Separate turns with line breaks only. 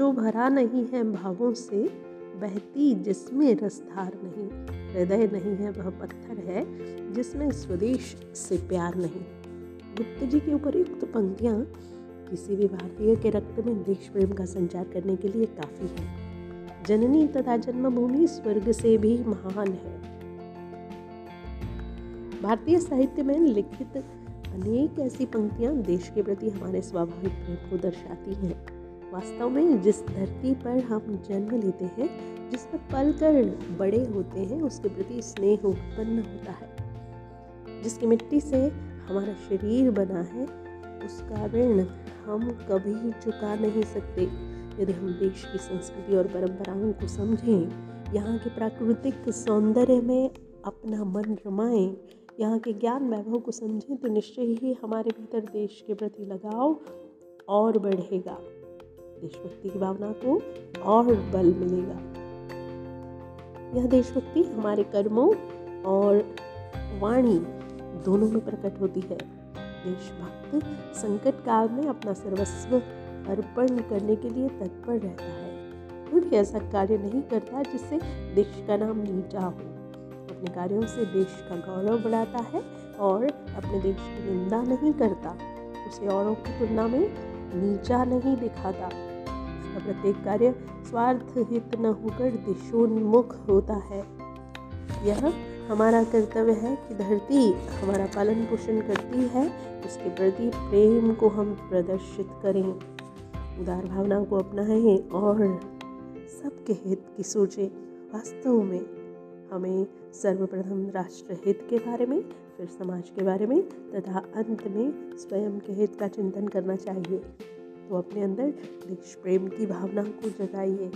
जो भरा नहीं है भावों से, बहती जिसमें रसधार नहीं। हृदय नहीं है वह पत्थर है, जिसमें स्वदेश से प्यार नहीं। गुप्त जी की उपरयुक्त पंक्तियाँ किसी भी भारतीय के रक्त में देश प्रेम का संचार करने के लिए काफ़ी है। जननी तथा जन्मभूमि स्वर्ग से भी महान है। भारतीय साहित्य में लिखित अनेक ऐसी पंक्तियाँ देश के प्रति हमारे स्वाभाविक प्रेम को दर्शाती हैं। वास्तव में जिस धरती पर हम जन्म लेते हैं, जिस पर पल कर बड़े होते हैं, उसके प्रति स्नेह उत्पन्न होता है। जिसकी मिट्टी से हमारा शरीर बना है उसका ऋण हम कभी चुका नहीं सकते। यदि हम देश की संस्कृति और परंपराओं को समझें, यहाँ के प्राकृतिक सौंदर्य में अपना मन रमाएँ, यहाँ के ज्ञान वैभव को समझें तो निश्चय ही हमारे भीतर देश के प्रति लगाव और बढ़ेगा। देशभक्ति की भावना को और बल मिलेगा। यह देशभक्ति हमारे कर्मों और वाणी दोनों में प्रकट होती है। देशभक्त संकट काल में अपना सर्वस्व अर्पण करने के लिए तत्पर रहता है। कोई भी ऐसा कार्य नहीं करता जिससे देश का नाम नीचा हो। अपने कार्यों से देश का गौरव बढ़ाता है और अपने देश की निंदा नहीं करता। उसे औरों की तुलना में नीचा नहीं दिखाता। उसका प्रत्येक कार्य स्वार्थ हित न होकर दिशोन्मुख होता है। यह हमारा कर्तव्य है कि धरती हमारा पालन पोषण करती है, उसके प्रति प्रेम को हम प्रदर्शित करें। उदार भावना को अपनाएँ और सबके हित की सोचें। वास्तव में हमें सर्वप्रथम राष्ट्र हित के बारे में, फिर समाज के बारे में, तथा अंत में स्वयं के हित का चिंतन करना चाहिए। तो अपने अंदर प्रेम की भावना को जगाइए।